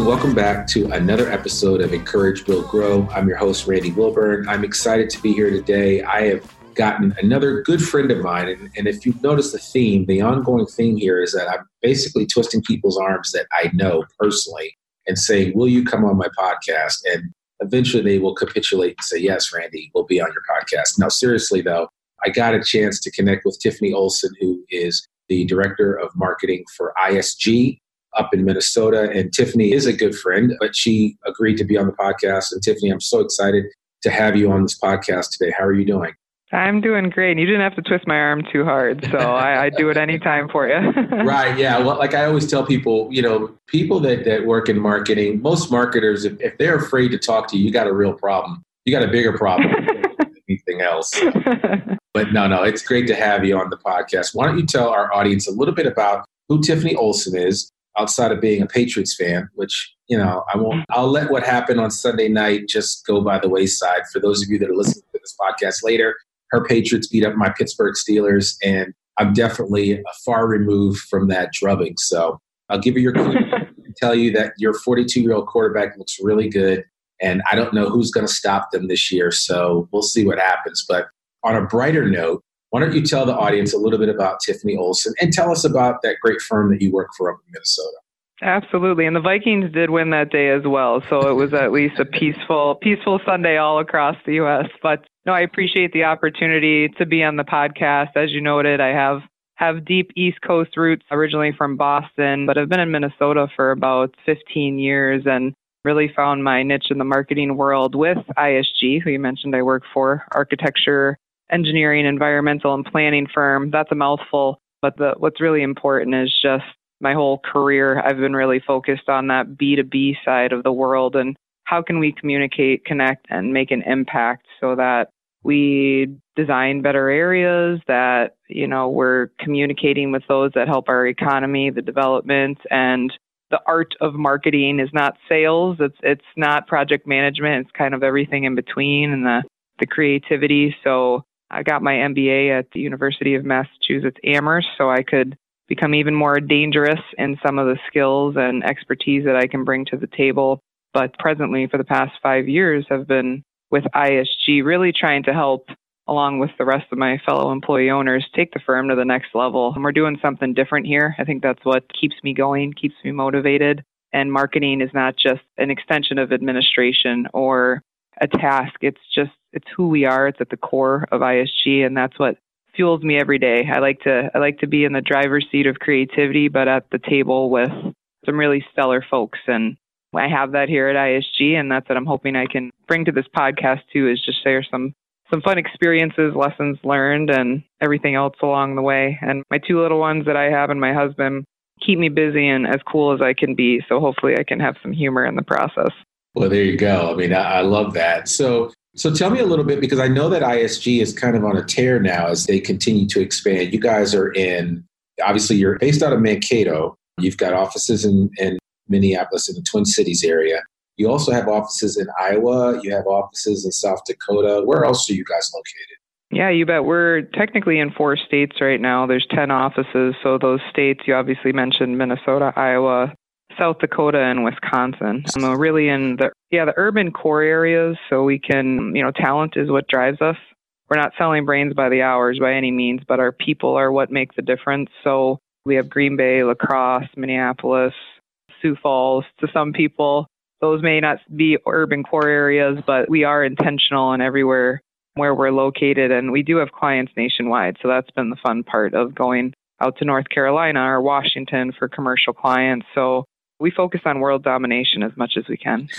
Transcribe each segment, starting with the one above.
And welcome back to another episode of Encourage, Build, Grow. I'm your host, Randy Wilburn. I'm excited to be here today. I have gotten another good friend of mine, and, and if you've noticed the theme, the ongoing theme here is that I'm basically twisting people's arms that I know personally and saying, Will you come on my podcast? And eventually they will capitulate and say, Yes, Randy, we'll be on your podcast. Now, seriously, though, I got a chance to connect with Tiffany Olson, who is the director of marketing for ISG up in Minnesota. And Tiffany is a good friend, but she agreed to be on the podcast. And Tiffany, I'm so excited to have you on this podcast today. How are you doing? I'm doing great. You didn't have to twist my arm too hard, so I, I do it anytime for you. right? Yeah. Well, like I always tell people, you know, people that that work in marketing, most marketers, if, if they're afraid to talk to you, you got a real problem. You got a bigger problem than anything else. but no, no, it's great to have you on the podcast. Why don't you tell our audience a little bit about who Tiffany Olson is, outside of being a Patriots fan, which you know I won't. Mm-hmm. I'll let what happened on Sunday night just go by the wayside. For those of you that are listening to this podcast later, her Patriots beat up my Pittsburgh Steelers, and I'm definitely far removed from that drubbing. So I'll give you your and tell you that your 42 year old quarterback looks really good, and I don't know who's going to stop them this year. So we'll see what happens. But on a brighter note, why don't you tell the audience a little bit about Tiffany Olson and tell us about that great firm that you work for up in Minnesota? Absolutely. And the Vikings did win that day as well. So it was at least a peaceful, peaceful Sunday all across the U.S. But no, I appreciate the opportunity to be on the podcast. As you noted, I have have deep East Coast roots, originally from Boston, but I've been in Minnesota for about 15 years and really found my niche in the marketing world with ISG, who you mentioned I work for, architecture, engineering, environmental, and planning firm. That's a mouthful, but the, what's really important is just my whole career, I've been really focused on that B2B side of the world and how can we communicate, connect, and make an impact so that we design better areas that you know we're communicating with those that help our economy the development and the art of marketing is not sales. It's it's not project management. It's kind of everything in between and the the creativity. So i got my mba at the university of massachusetts amherst so i could become even more dangerous in some of the skills and expertise that I can bring to the table. But presently, for the past five years, have been with ISG, really trying to help, along with the rest of my fellow employee owners, take the firm to the next level. And we're doing something different here. I think that's what keeps me going, keeps me motivated. And marketing is not just an extension of administration or a task. It's just, it's who we are. It's at the core of ISG. And that's what fuels me every day. I like to I like to be in the driver's seat of creativity, but at the table with some really stellar folks and I have that here at ISG and that's what I'm hoping I can bring to this podcast too is just share some some fun experiences, lessons learned and everything else along the way. And my two little ones that I have and my husband keep me busy and as cool as I can be. So hopefully I can have some humor in the process. Well, there you go. I mean, I, I love that. So so tell me a little bit because I know that ISG is kind of on a tear now as they continue to expand. You guys are in, obviously, you're based out of Mankato. You've got offices in, in Minneapolis in the Twin Cities area. You also have offices in Iowa. You have offices in South Dakota. Where else are you guys located? Yeah, you bet. We're technically in four states right now. There's 10 offices. So those states you obviously mentioned Minnesota, Iowa, South Dakota and Wisconsin. So really in the yeah the urban core areas, so we can you know talent is what drives us. We're not selling brains by the hours by any means, but our people are what make the difference. So we have Green Bay, La Crosse, Minneapolis, Sioux Falls. To some people, those may not be urban core areas, but we are intentional and everywhere where we're located, and we do have clients nationwide. So that's been the fun part of going out to North Carolina or Washington for commercial clients. So we focus on world domination as much as we can.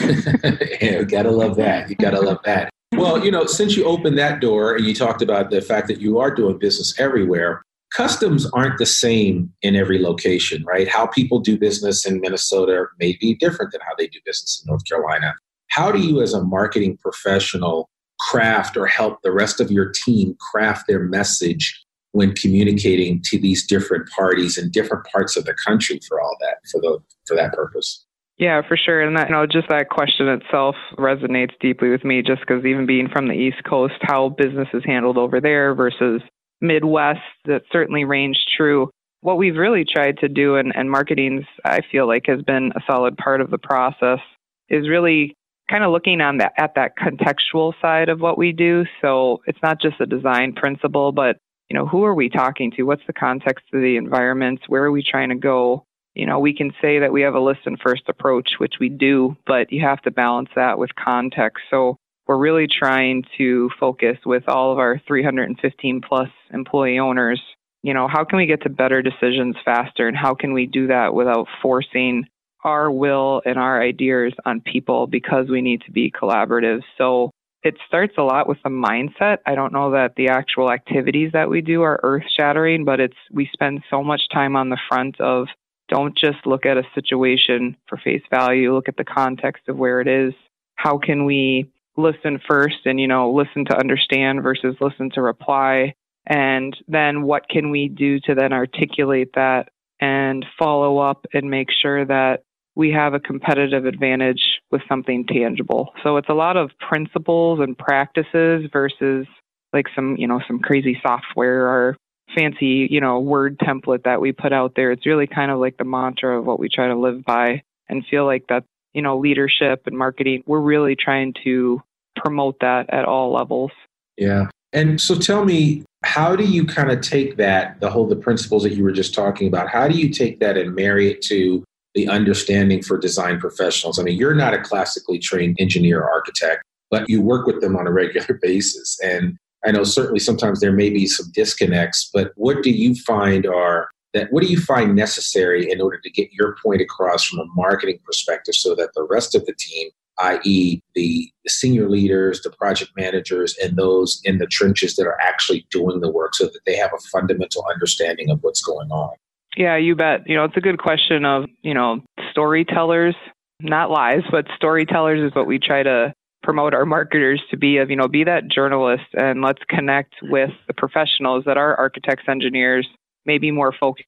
yeah, gotta love that. You gotta love that. Well, you know, since you opened that door and you talked about the fact that you are doing business everywhere, customs aren't the same in every location, right? How people do business in Minnesota may be different than how they do business in North Carolina. How do you, as a marketing professional, craft or help the rest of your team craft their message when communicating to these different parties in different parts of the country for all that for the for that purpose. Yeah for sure. And that you know just that question itself resonates deeply with me just because even being from the east coast how business is handled over there versus midwest that certainly ranged true. What we've really tried to do, and, and marketing's, I feel like, has been a solid part of the process, is really kind of looking on that at that contextual side of what we do. So it's not just a design principle, but you know, who are we talking to? What's the context of the environments? Where are we trying to go? You know, we can say that we have a listen first approach, which we do, but you have to balance that with context. So we're really trying to focus with all of our 315 plus employee owners. You know, how can we get to better decisions faster and how can we do that without forcing our will and our ideas on people because we need to be collaborative. So it starts a lot with the mindset. I don't know that the actual activities that we do are earth shattering, but it's we spend so much time on the front of don't just look at a situation for face value, look at the context of where it is. How can we listen first and you know listen to understand versus listen to reply and then what can we do to then articulate that and follow up and make sure that we have a competitive advantage with something tangible. So it's a lot of principles and practices versus like some, you know, some crazy software or fancy, you know, word template that we put out there. It's really kind of like the mantra of what we try to live by and feel like that, you know, leadership and marketing, we're really trying to promote that at all levels. Yeah. And so tell me, how do you kind of take that, the whole the principles that you were just talking about, how do you take that and marry it to the understanding for design professionals. I mean, you're not a classically trained engineer or architect, but you work with them on a regular basis. And I know certainly sometimes there may be some disconnects, but what do you find are that what do you find necessary in order to get your point across from a marketing perspective so that the rest of the team i.e., the, the, senior leaders, the project managers, and those in the trenches that are actually doing the work so that they have a fundamental understanding of what's going on. Yeah, you bet. You know, it's a good question of, you know, storytellers, not lies, but storytellers is what we try to promote our marketers to be of, you know, be that journalist and let's connect with the professionals that are architects, engineers, maybe more focused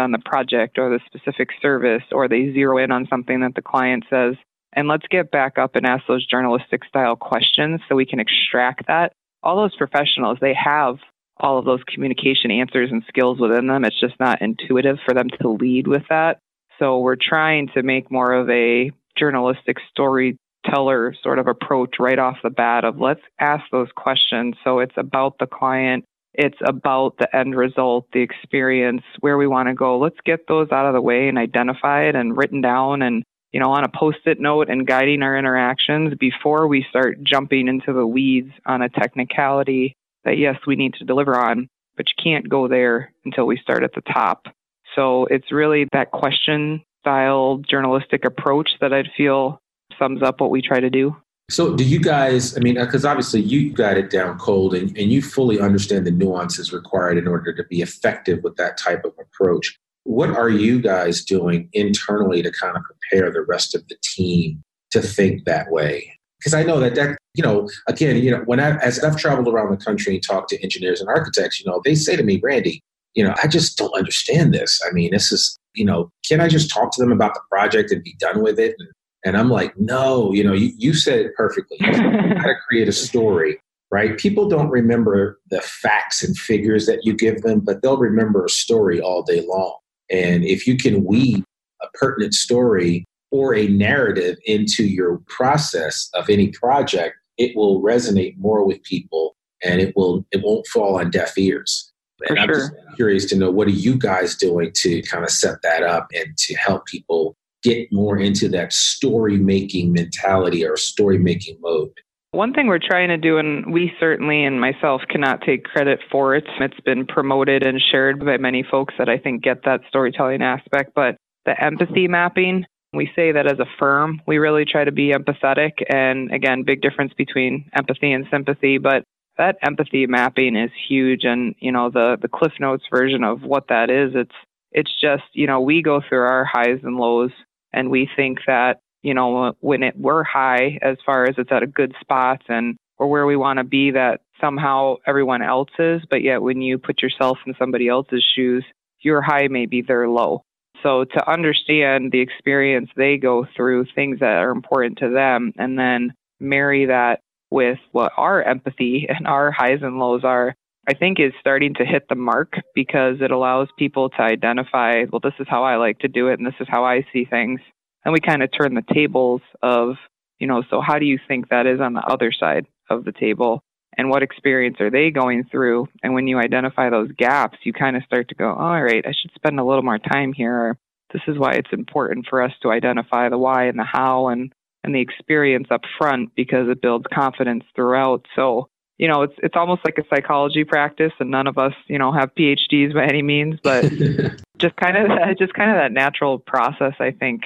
on the project or the specific service, or they zero in on something that the client says. And let's get back up and ask those journalistic style questions so we can extract that. All those professionals, they have all of those communication answers and skills within them. It's just not intuitive for them to lead with that. So we're trying to make more of a journalistic storyteller sort of approach right off the bat of let's ask those questions. So it's about the client, it's about the end result, the experience, where we want to go. Let's get those out of the way and identified and written down and you know, on a post-it note and guiding our interactions before we start jumping into the weeds on a technicality that yes, we need to deliver on, but you can't go there until we start at the top. So it's really that question style journalistic approach that I'd feel sums up what we try to do. So, do you guys, I mean, uh, because obviously you got it down cold and, and you fully understand the nuances required in order to be effective with that type of approach. What are you guys doing internally to kind of prepare the rest of the team to think that way? Because I know that that you know, again, you know, when I as I've traveled around the country and talked to engineers and architects, you know, they say to me, Randy, you know, I just don't understand this. I mean, this is, you know, can I just talk to them about the project and be done with it? And, and I'm like, no, you know, you, you said it perfectly. You got to create a story, right? People don't remember the facts and figures that you give them, but they'll remember a story all day long. And if you can weave a pertinent story or a narrative into your process of any project, it will resonate more with people and it will it won't fall on deaf ears. For and I'm sure. just curious to know what are you guys doing to kind of set that up and to help people get more into that story making mentality or story making mode. One thing we're trying to do, and we certainly and myself cannot take credit for it, it's been promoted and shared by many folks that I think get that storytelling aspect, but the empathy mapping we say that as a firm, we really try to be empathetic. And again, big difference between empathy and sympathy, but that empathy mapping is huge. And, you know, the, the Cliff Notes version of what that is, it's, it's just, you know, we go through our highs and lows and we think that, you know, when it, we're high as far as it's at a good spot and or where we want to be that somehow everyone else is, but yet when you put yourself in somebody else's shoes, your high may be their low. So to understand the experience they go through, things that are important to them, and then marry that with what our empathy and our highs and lows are, I think is starting to hit the mark because it allows people to identify, well, this is how I like to do it and this is how I see things. And we kind of turn the tables of, you know, so how do you think that is on the other side of the table? And what experience are they going through? And when you identify those gaps, you kind of start to go, all right, I should spend a little more time here. This is why it's important for us to identify the why and the how and, and the experience up front because it builds confidence throughout. So you know, it's it's almost like a psychology practice, and none of us, you know, have PhDs by any means, but just kind of just kind of that natural process, I think,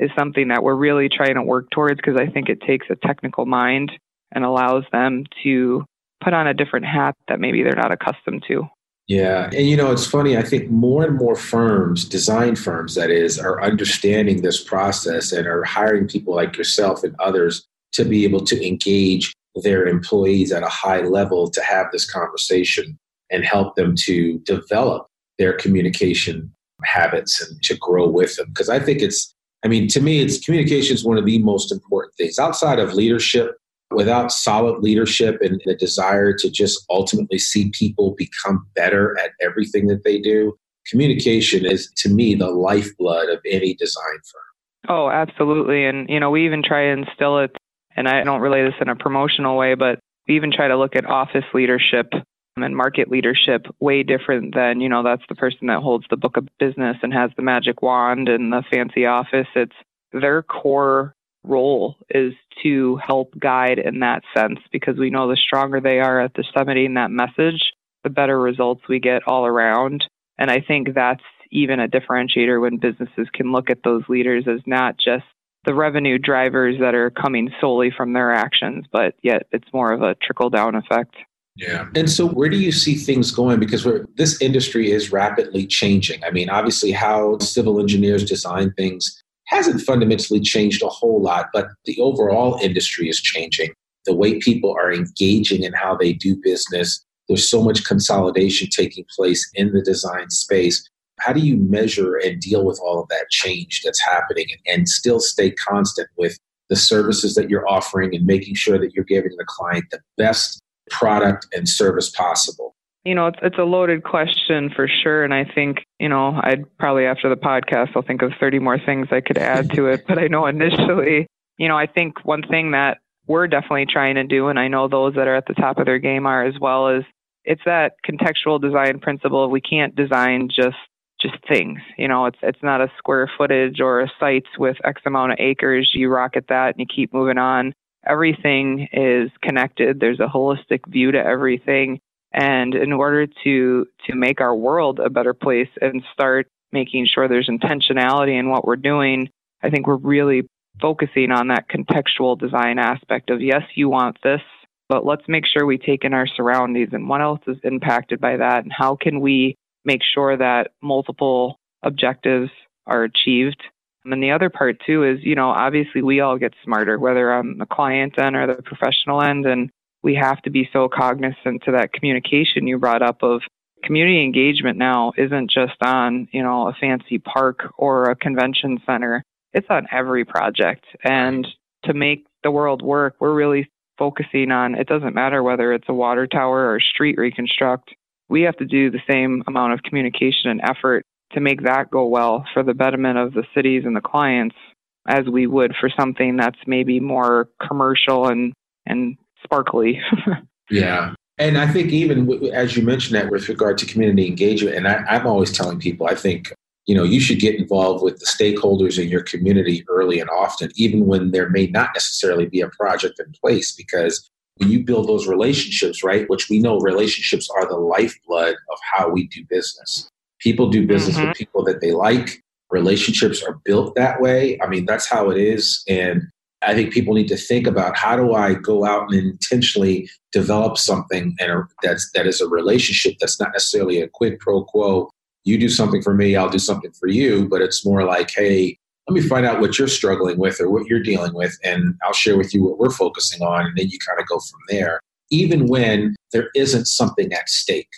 is something that we're really trying to work towards because I think it takes a technical mind and allows them to put on a different hat that maybe they're not accustomed to. Yeah. And you know, it's funny. I think more and more firms, design firms that is, are understanding this process and are hiring people like yourself and others to be able to engage their employees at a high level to have this conversation and help them to develop their communication habits and to grow with them. Because I think it's, I mean, to me, it's communication is one of the most important things outside of leadership. Without solid leadership and the desire to just ultimately see people become better at everything that they do, communication is to me the lifeblood of any design firm. Oh, absolutely. And, you know, we even try and instill it and I don't relay this in a promotional way, but we even try to look at office leadership and market leadership way different than, you know, that's the person that holds the book of business and has the magic wand and the fancy office. It's their core role is to help guide in that sense because we know the stronger they are at disseminating that message, the better results we get all around. And I think that's even a differentiator when businesses can look at those leaders as not just the revenue drivers that are coming solely from their actions, but yet it's more of a trickle down effect. Yeah. And so, where do you see things going? Because this industry is rapidly changing. I mean, obviously, how civil engineers design things hasn't fundamentally changed a whole lot, but the overall industry is changing. The way people are engaging in how they do business, there's so much consolidation taking place in the design space. How do you measure and deal with all of that change that's happening and still stay constant with the services that you're offering and making sure that you're giving the client the best product and service possible? You know, it's, it's a loaded question for sure. And I think, you know, I'd probably after the podcast, I'll think of 30 more things I could add to it. But I know initially, you know, I think one thing that we're definitely trying to do, and I know those that are at the top of their game are as well, is it's that contextual design principle. We can't design just just things. You know, it's it's not a square footage or a site with X amount of acres. You rocket that and you keep moving on. Everything is connected. There's a holistic view to everything. And in order to to make our world a better place and start making sure there's intentionality in what we're doing, I think we're really focusing on that contextual design aspect of yes, you want this, but let's make sure we take in our surroundings and what else is impacted by that and how can we make sure that multiple objectives are achieved. And the other part too is, you know, obviously we all get smarter, whether on the client end or the professional end. And we have to be so cognizant to that communication you brought up of community engagement now isn't just on, you know, a fancy park or a convention center. It's on every project. And to make the world work, we're really focusing on it doesn't matter whether it's a water tower or street reconstruct we have to do the same amount of communication and effort to make that go well for the betterment of the cities and the clients as we would for something that's maybe more commercial and and sparkly. yeah. And I think even as you mentioned that with regard to community engagement, and I, I'm always telling people, I think you know you should get involved with the stakeholders in your community early and often, even when there may not necessarily be a project in place, because when you build those relationships, right, which we know relationships are the lifeblood of how we do business. People do business mm-hmm. with people that they like. Relationships are built that way. I mean, that's how it is. And I think people need to think about how do I go out and intentionally develop something and that's that is a relationship that's not necessarily a quid pro quo. You do something for me, I'll do something for you, but it's more like, hey, let me find out what you're struggling with or what you're dealing with, and I'll share with you what we're focusing on, and then you kind of go from there. Even when there isn't something at stake,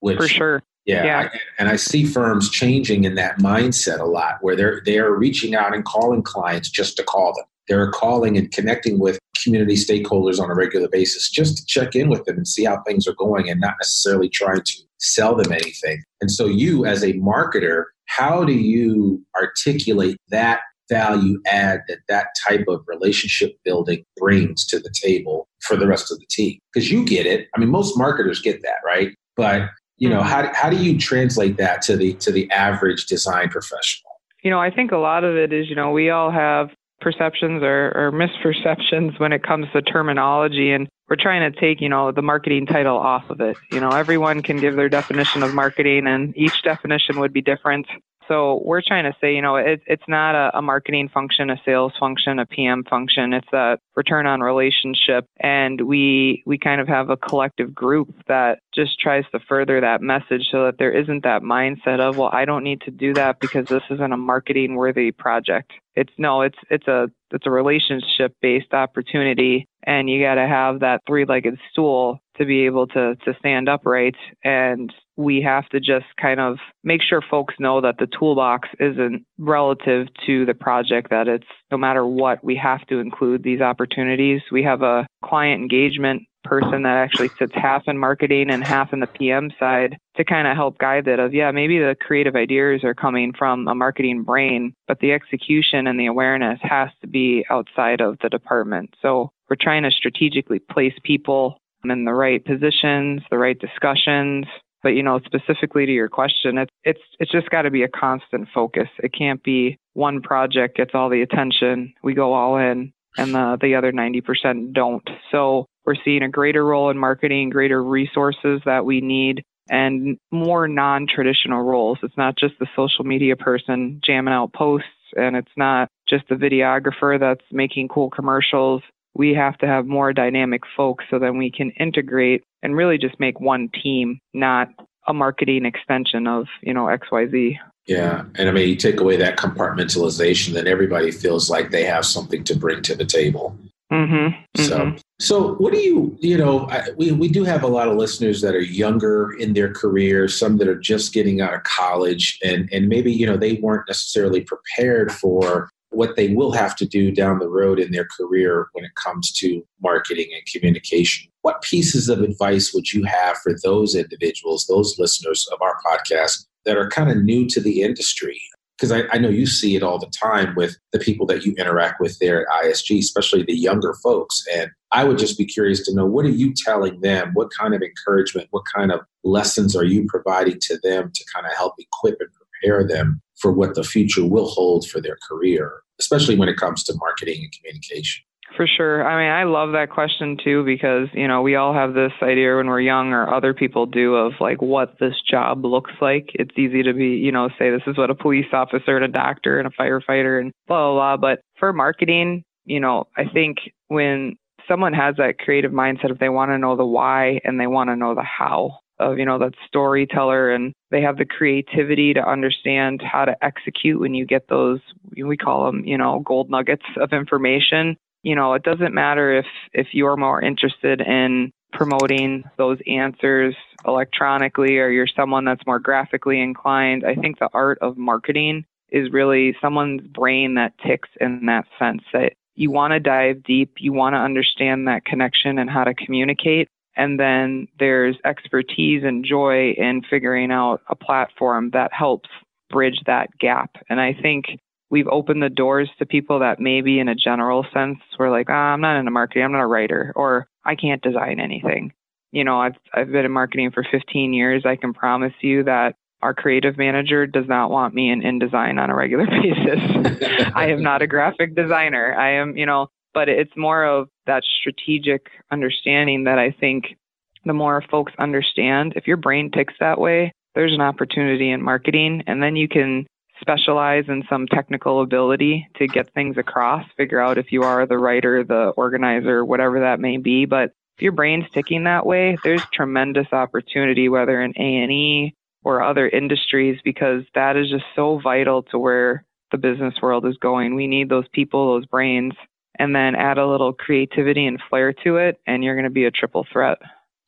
which for sure, yeah, yeah. I, and I see firms changing in that mindset a lot, where they're they are reaching out and calling clients just to call them. They're calling and connecting with community stakeholders on a regular basis just to check in with them and see how things are going and not necessarily trying to sell them anything. And so, you as a marketer, how do you articulate that value add that that type of relationship building brings to the table for the rest of the team? Because you get it. I mean, most marketers get that, right? But you know, mm-hmm. how, how do you translate that to the to the average design professional? You know, I think a lot of it is, you know, we all have perceptions or, or misperceptions when it comes to terminology. And we're trying to take you know the marketing title off of it. You know everyone can give their definition of marketing and each definition would be different so we're trying to say, you know, it, it's not a, a marketing function, a sales function, a PM function. It's a return on relationship, and we we kind of have a collective group that just tries to further that message so that there isn't that mindset of, well, I don't need to do that because this isn't a marketing worthy project. It's no, it's it's a it's a relationship based opportunity, and you got to have that three legged stool to be able to to stand upright and we have to just kind of make sure folks know that the toolbox isn't relative to the project that it's no matter what we have to include these opportunities we have a client engagement person that actually sits half in marketing and half in the PM side to kind of help guide that of yeah maybe the creative ideas are coming from a marketing brain but the execution and the awareness has to be outside of the department so we're trying to strategically place people in the right positions, the right discussions. But you know, specifically to your question, it's it's it's just got to be a constant focus. It can't be one project gets all the attention, we go all in, and the the other 90% don't. So we're seeing a greater role in marketing, greater resources that we need, and more non-traditional roles. It's not just the social media person jamming out posts, and it's not just the videographer that's making cool commercials we have to have more dynamic folks so that we can integrate and really just make one team, not a marketing extension of, you know, XYZ. Yeah. And I mean, you take away that compartmentalization, then everybody feels like they have something to bring to the table. Mm-hmm. So, mm-hmm. so what do you, you know, I, we, we do have a lot of listeners that are younger in their career, some that are just getting out of college, and, and maybe, you know, they weren't necessarily prepared for what they will have to do down the road in their career when it comes to marketing and communication. What pieces of advice would you have for those individuals, those listeners of our podcast that are kind of new to the industry? Because I, I, know you see it all the time with the people that you interact with there at ISG, especially the younger folks. And I would just be curious to know what are you telling them? What kind of encouragement, what kind of lessons are you providing to them to kind of help equip and prepare them for what the future will hold for their career, especially when it comes to marketing and communication? For sure. I mean, I love that question too because, you know, we all have this idea when we're young or other people do of like what this job looks like. It's easy to be, you know, say this is what a police officer and a doctor and a firefighter and blah, blah, blah. But for marketing, you know, I think when someone has that creative mindset, if they want to know the why and they want to know the how, of you know that storyteller and they have the creativity to understand how to execute when you get those we call them you know gold nuggets of information. You know it doesn't matter if if you're more interested in promoting those answers electronically or you're someone that's more graphically inclined. I think the art of marketing is really someone's brain that ticks in that sense that you want to dive deep you want to understand that connection and how to communicate and then there's expertise and joy in figuring out a platform that helps bridge that gap. And I think we've opened the doors to people that maybe in a general sense were like, ah, I'm not in marketing, I'm not a writer, or I can't design anything. You know, I've I've been in marketing for 15 years. I can promise you that our creative manager does not want me in InDesign on a regular basis. I am not a graphic designer. I am, you know, but it's more of that strategic understanding that I think the more folks understand, if your brain ticks that way, there's an opportunity in marketing, and then you can specialize in some technical ability to get things across, figure out if you are the writer, the organizer, whatever that may be. But if your brain's ticking that way, there's tremendous opportunity, whether in A&E or other industries, because that is just so vital to where the business world is going. We need those people, those brains and then add a little creativity and flair to it, and you're going to be a triple threat.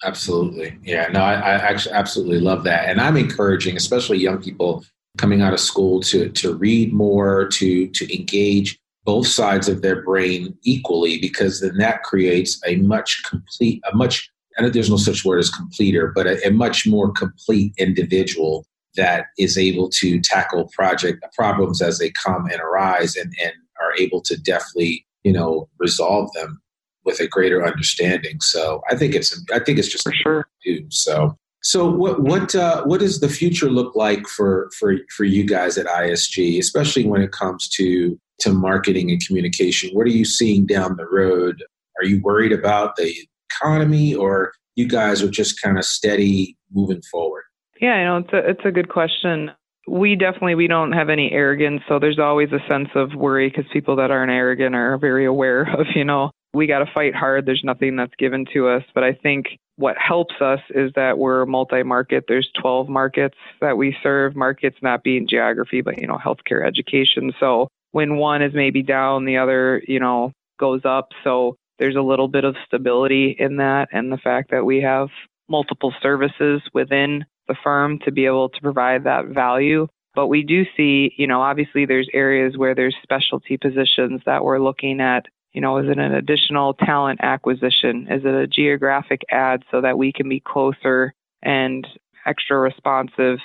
Absolutely. Yeah, no, I, I actually absolutely love that. And I'm encouraging, especially young people coming out of school, to, to read more, to, to engage both sides of their brain equally because then that creates a much complete, a much, and there's no such word as completer, but a, a much more complete individual that is able to tackle project problems as they come and arise and, and are able to deftly, you know, resolve them with a greater understanding. So I think it's I think it's just for sure. Dude, so so what what uh, what does the future look like for for for you guys at ISG, especially when it comes to to marketing and communication? What are you seeing down the road? Are you worried about the economy, or you guys are just kind of steady moving forward? Yeah, I know it's a it's a good question. We definitely we don't have any arrogance, so there's always a sense of worry because people that aren't arrogant are very aware of you know we got to fight hard. There's nothing that's given to us, but I think what helps us is that we're multi-market. There's 12 markets that we serve. Markets not being geography, but you know healthcare, education. So when one is maybe down, the other you know goes up. So there's a little bit of stability in that, and the fact that we have multiple services within the firm to be able to provide that value. But we do see, you know, obviously there's areas where there's specialty positions that we're looking at. You know, is it an additional talent acquisition? Is it a geographic ad so that we can be closer and extra responsive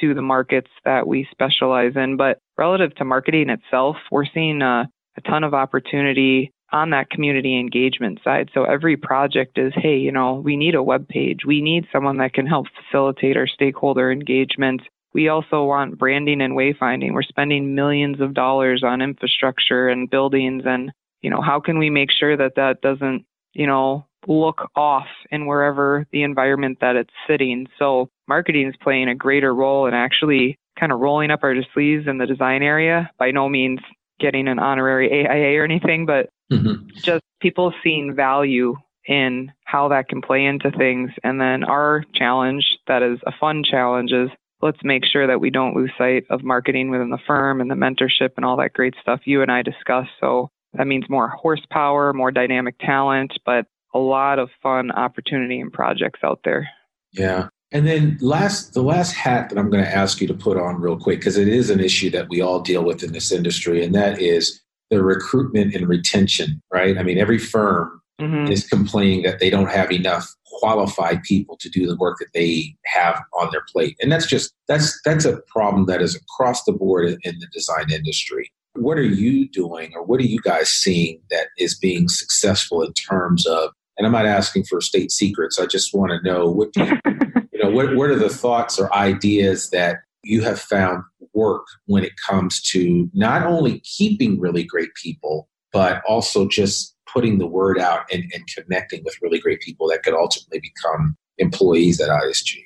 to the markets that we specialize in? But relative to marketing itself, we're seeing a, a ton of opportunity on that community engagement side. So every project is, hey, you know, we need a web page. We need someone that can help facilitate our stakeholder engagement. We also want branding and wayfinding. We're spending millions of dollars on infrastructure and buildings and, you know, how can we make sure that that doesn't, you know, look off in wherever the environment that it's sitting. So marketing is playing a greater role in actually kind of rolling up our sleeves in the design area. By no means getting an honorary AIA or anything, but mm-hmm. just people seeing value in how that can play into things. And then our challenge, that is a fun challenge, is let's make sure that we don't lose sight of marketing within the firm and the mentorship and all that great stuff you and I discussed. So that means more horsepower, more dynamic talent, but a lot of fun opportunity and projects out there. Yeah. And then last, the last hat that I'm going to ask you to put on real quick, because it is an issue that we all deal with in this industry, and that is the recruitment and retention, right? I mean, every firm mm-hmm. is complaining that they don't have enough qualified people to do the work that they have on their plate. And that's just, that's, that's a problem that is across the board in the design industry. What are you doing or what are you guys seeing that is being successful in terms of, and I'm not asking for state secrets. I just want to know what do you, know, what, what are the thoughts or ideas that you have found work when it comes to not only keeping really great people, but also just putting the word out and, and connecting with really great people that could ultimately become employees at ISG?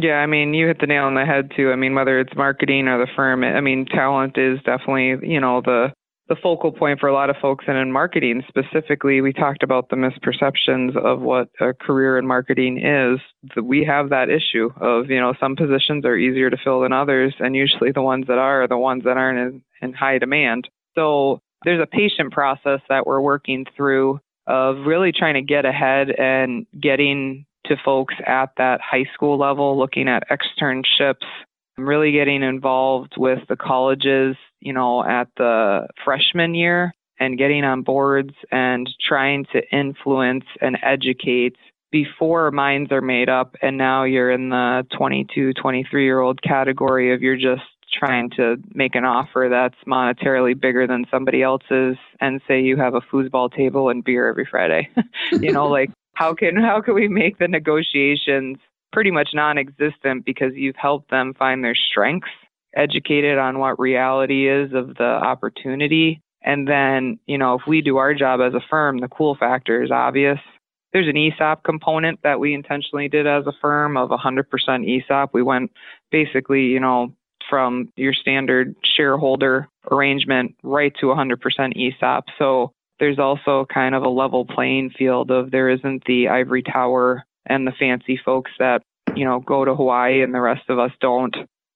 Yeah, I mean, you hit the nail on the head too. I mean, whether it's marketing or the firm, I mean, talent is definitely, you know, the the focal point for a lot of folks and in marketing specifically we talked about the misperceptions of what a career in marketing is. We have that issue of you know some positions are easier to fill than others and usually the ones that are are the ones that aren't in, in high demand. So there's a patient process that we're working through of really trying to get ahead and getting to folks at that high school level looking at externships really getting involved with the colleges you know, at the freshman year and getting on boards and trying to influence and educate before minds are made up. And now you're in the 22 23 year old category of you're just trying to make an offer that's monetarily bigger than somebody else's and say you have a foosball table and beer every friday. You know like how can how can we make the negotiations pretty much non-existent because you've helped them find their strengths educated on what reality is of the opportunity. And then, you know, if we do our job as a firm, the cool factor is obvious. There's an ESOP component that we intentionally did as a firm of 100% ESOP. We went basically, you know, from your standard shareholder arrangement right to 100% ESOP. So there's also kind of a level playing field of there isn't the ivory tower and the fancy folks that, you know, go to Hawaii and the rest of us don't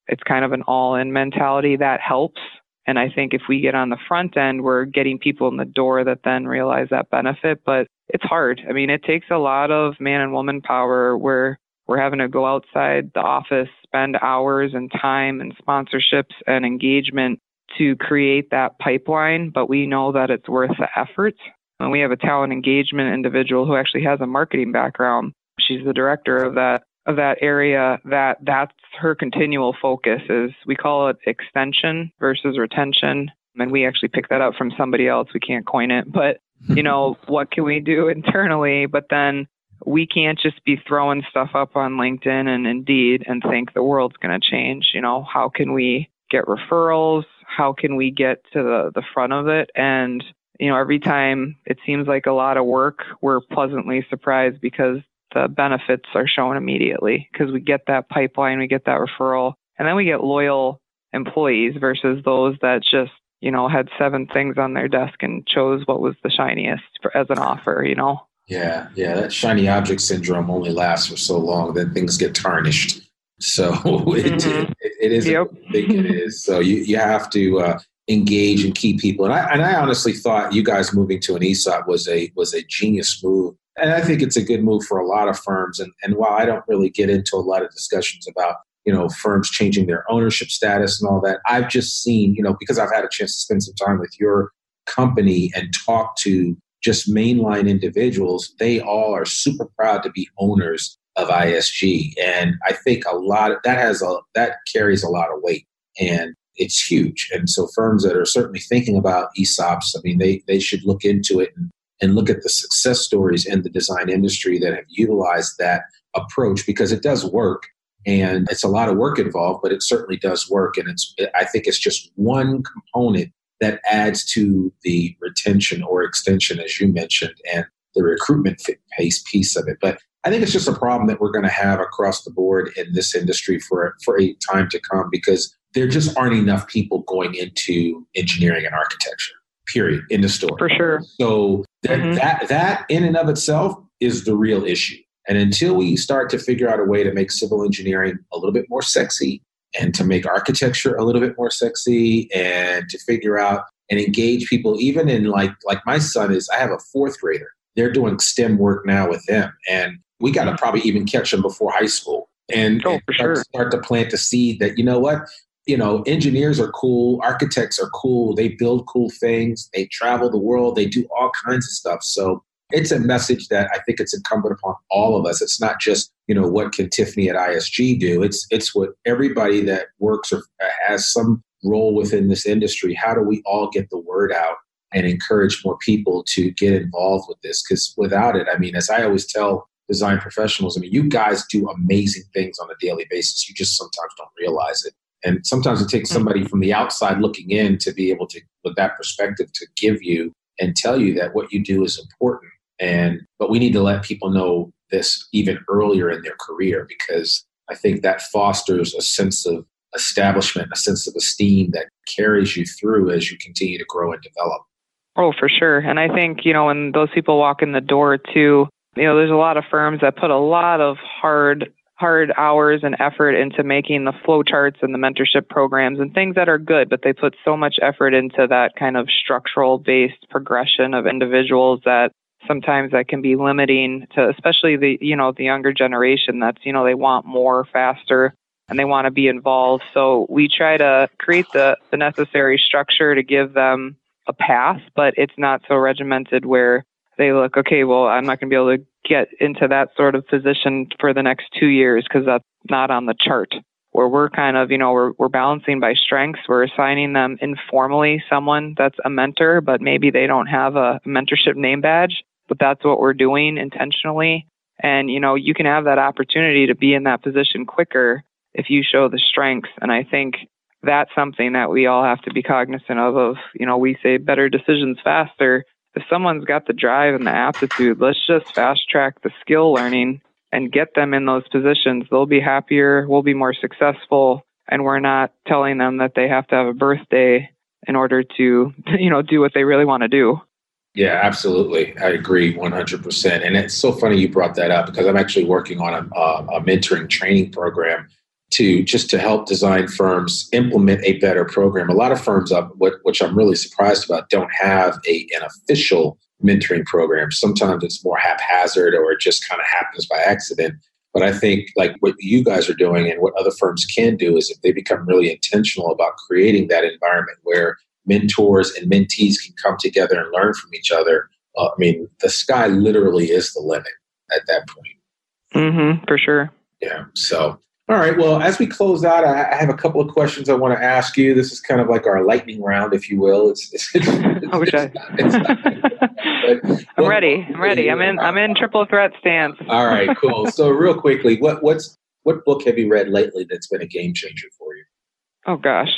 it's kind of an all in mentality that helps. And I think if we get on the front end, we're getting people in the door that then realize that benefit. But it's hard. I mean, it takes a lot of man and woman power where we're having to go outside the office, spend hours and time and sponsorships and engagement to create that pipeline, but we know that it's worth the effort. And we have a talent engagement individual who actually has a marketing background. She's the director of that of that area. That that's her continual focus is we call it extension versus retention. And we actually picked that up from somebody else. We can't coin it but you know what can we do internally? But then we can't just be throwing stuff up on linkedin and indeed and think the world's going to change. You know how can we get referrals? How can we get to the, the front of it? And you know every time it seems like a lot of work we're pleasantly surprised because the benefits are shown immediately because we get that pipeline, we get that referral, and then we get loyal employees versus those that just you know had seven things on their desk and chose what was the shiniest for, as an offer. You know. Yeah, yeah. That shiny object syndrome only lasts for so long, then things get tarnished. So it, mm-hmm. it, it is yep. think it is. So you, you have to uh, engage and keep people. And I and I honestly thought you guys moving to an ESOP was a was a genius move and I think it's a good move for a lot of firms. And, and while I don't really get into a lot of discussions about you know firms changing their ownership status and all that, I've just seen you know because I've had a chance to spend some time with your company and talk to just mainline individuals. They all are super proud to be owners of ISG, and I think a lot of that has a that carries a lot of weight and it's huge. And so firms that are certainly thinking about ESOPs, I mean, they they should look into it and and look at the success stories in the design industry that have utilized that approach because it does work and it's a lot of work involved but it certainly does work and it's i think it's just one component that adds to the retention or extension as you mentioned and the recruitment pace piece of it. But i think it's just a problem that we're going to have across the board in this industry for for a time to come because there just aren't enough people going into engineering and architecture period in the store. For sure. So that, mm-hmm. that that in and of itself is the real issue. And until we start to figure out a way to make civil engineering a little bit more sexy and to make architecture a little bit more sexy and to figure out and engage people even in like like my son is i have a fourth grader. They're doing stem work now with them. And we got to probably even catch them before high school. And, oh, and start, sure. start to plant the seed that you know what you know, engineers are cool, architects are cool, they build cool things, they travel the world, they do all kinds of stuff. So it's a message that I think it's incumbent upon all of us. It's not just, you know, what can Tiffany at ISG do? It's it's what everybody that works or has some role within this industry. How do we all get the word out and encourage more people to get involved with this? Because without it, I mean, as I always tell design professionals, I mean, you guys do amazing things on a daily basis. You just sometimes don't realize it. And sometimes it takes mm. somebody from the outside looking in to be able to, with that perspective, to give you and tell you that what you do is important. And but we need to let people know this even earlier in their career because I think that fosters a sense of establishment, a sense of esteem that carries you through as you continue to grow and develop. Oh, for sure. And I think, you know, when those people walk in the door too, you know, there's a lot of firms that put a lot of hard hard hours and effort into making the flow charts and the mentorship programs and things that are good, but they put so much effort into that kind of structural based progression of individuals that sometimes that can be limiting to especially the you know the younger generation that's you know they want more faster and they want to be involved. So we try to create the, the necessary structure to give them a path but it's not so regimented where they look okay well i'm not going to be able to get into that sort of position for the next two years because that's not on the chart. Where we're kind of, you know, we're, we're balancing by strengths. We're assigning them informally someone that's a mentor, but maybe they don't have a mentorship name badge, but that's what we're doing intentionally. And, you know, you can have that opportunity to be in that position quicker if you show the strengths. And I think that's something that we all have to be cognizant of, of, you know, we say better decisions faster if someone's got the drive and the aptitude, let's just fast track the skill learning and get them in those positions. They'll be happier, we'll be more successful, and we're not telling them that they have to have a birthday in order to, you know, do what they really want to do. Yeah, absolutely. I agree 100%. And it's so funny you brought that up because I'm actually working on a, uh, a mentoring training program to just to help design firms implement a better program. A lot of firms, up, which I'm really surprised about, don't have a, an official mentoring program. Sometimes it's more haphazard or it just kind of happens by accident. But I think like what you guys are doing and what other firms can do is if they become really intentional about creating that environment where mentors and mentees can come together and learn from each other. Uh, I mean, the sky literally is the limit at that point. Mm-hmm, for sure. Yeah. So, all right. Well, as we close out, I, I have a couple of questions I want to ask you. This is kind of like our lightning round, if you will. It's. it's, it's, it's, I? it's not, but, I'm ready. I'm ready. I'm in. I'm in triple threat stance. all right. Cool. So, real quickly, what what's what book have you read lately that's been a game changer for you? Oh gosh,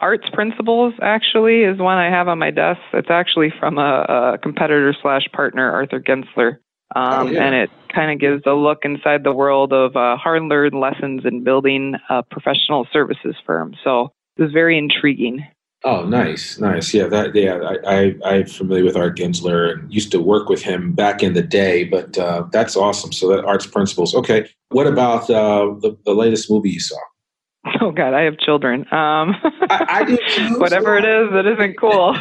Arts Principles actually is one I have on my desk. It's actually from a, a competitor slash partner, Arthur Gensler. Um, oh, yeah. And it kind of gives a look inside the world of uh, hard learned lessons in building a professional services firm. So it was very intriguing. Oh, nice, nice. Yeah, that. Yeah, I, I I'm familiar with Art Gensler and used to work with him back in the day. But uh, that's awesome. So that arts principles. Okay. What about uh, the the latest movie you saw? Oh God, I have children. Um, I, I, do too. whatever so. it is, it isn't cool.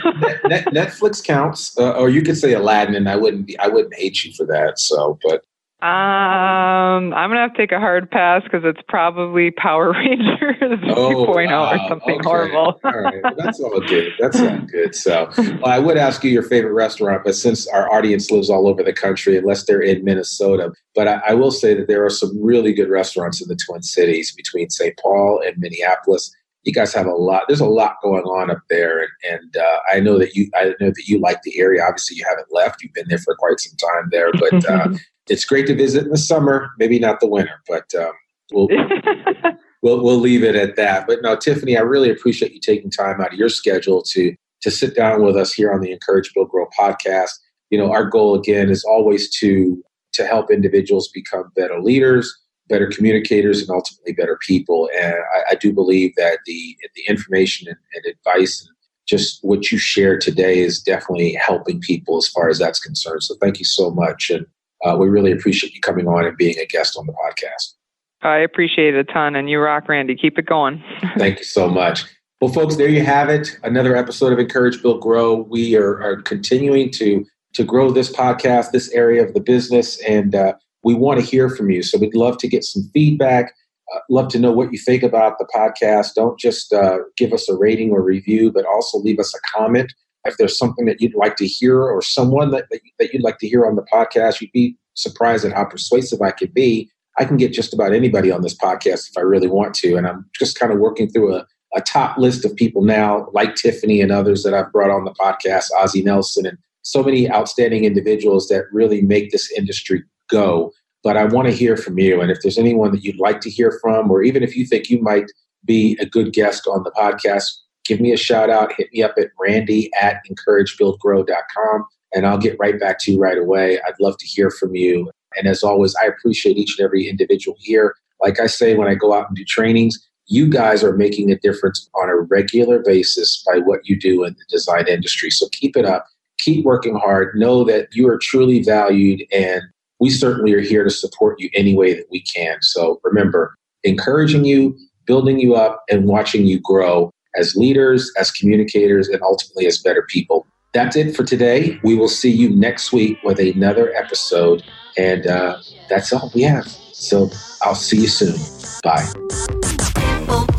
Netflix counts, uh, or you could say Aladdin, and I wouldn't be, I wouldn't hate you for that. So, but um, I'm gonna have to take a hard pass because it's probably Power Rangers oh, 2.0 wow. or something okay. horrible. all right, well, that's all good. That's all good. So, well, I would ask you your favorite restaurant, but since our audience lives all over the country, unless they're in Minnesota, but I, I will say that there are some really good restaurants in the Twin Cities between St. Paul and Minneapolis you guys have a lot. There's a lot going on up there, and, and uh, I know that you. I know that you like the area. Obviously, you haven't left. You've been there for quite some time there, but uh, it's great to visit in the summer, maybe not the winter, but um, we'll, we'll we'll leave it at that. But no, Tiffany, I really appreciate you taking time out of your schedule to to sit down with us here on the Encourage Build Grow podcast. You know, our goal again is always to to help individuals become better leaders, better communicators, and ultimately better people. And I, I do believe that the the information and, and advice and just what you share today is definitely helping people as far as that's concerned. So thank you so much. And uh, we really appreciate you coming on and being a guest on the podcast. I appreciate it a ton, and you rock, Randy. Keep it going. Thank you so much. Well, folks, there you have it. Another episode of Encourage, Build, Grow. We are, are continuing to to grow this podcast, this area of the business, and uh, we want to hear from you. So we'd love to get some feedback. Uh, love to know what you think about the podcast. Don't just uh, give us a rating or review, but also leave us a comment if there's something that you'd like to hear or someone that, that, that you'd like to hear on the podcast, you'd be surprised at how persuasive I could be. I can get just about anybody on this podcast if I really want to. And I'm just kind of working through a, a top list of people now, like Tiffany and others that I've brought on the podcast, Ozzie Nelson, and so many outstanding individuals that really make this industry go. But I want to hear from you. And if there's anyone that you'd like to hear from, or even if you think you might be a good guest on the podcast, give me a shout out. Hit me up at randy at encouragebuildgrow.com and I'll get right back to you right away. I'd love to hear from you. And as always, I appreciate each and every individual here. Like I say, when I go out and do trainings, you guys are making a difference on a regular basis by what you do in the design industry. So keep it up. Keep working hard. Know that you are truly valued, and we certainly are here to support you any way that we can. So remember, encouraging you, building you up, and watching you grow as leaders, as communicators, and ultimately as better people. That's it for today. We will see you next week with another episode. And uh, that's all we have. So I'll see you soon. Bye.